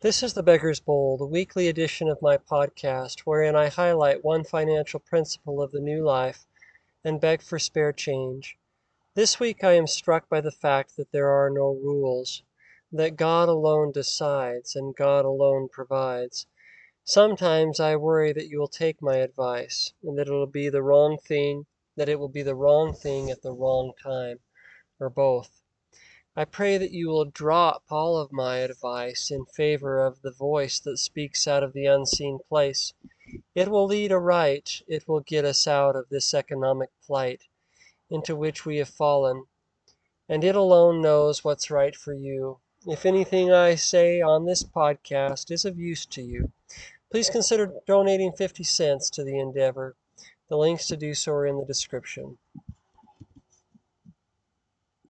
This is the Beggar's Bowl, the weekly edition of my podcast, wherein I highlight one financial principle of the new life and beg for spare change. This week I am struck by the fact that there are no rules, that God alone decides and God alone provides. Sometimes I worry that you will take my advice and that it will be the wrong thing, that it will be the wrong thing at the wrong time, or both. I pray that you will drop all of my advice in favor of the voice that speaks out of the unseen place. It will lead aright, it will get us out of this economic plight into which we have fallen, and it alone knows what's right for you. If anything I say on this podcast is of use to you, please consider donating 50 cents to the endeavor. The links to do so are in the description.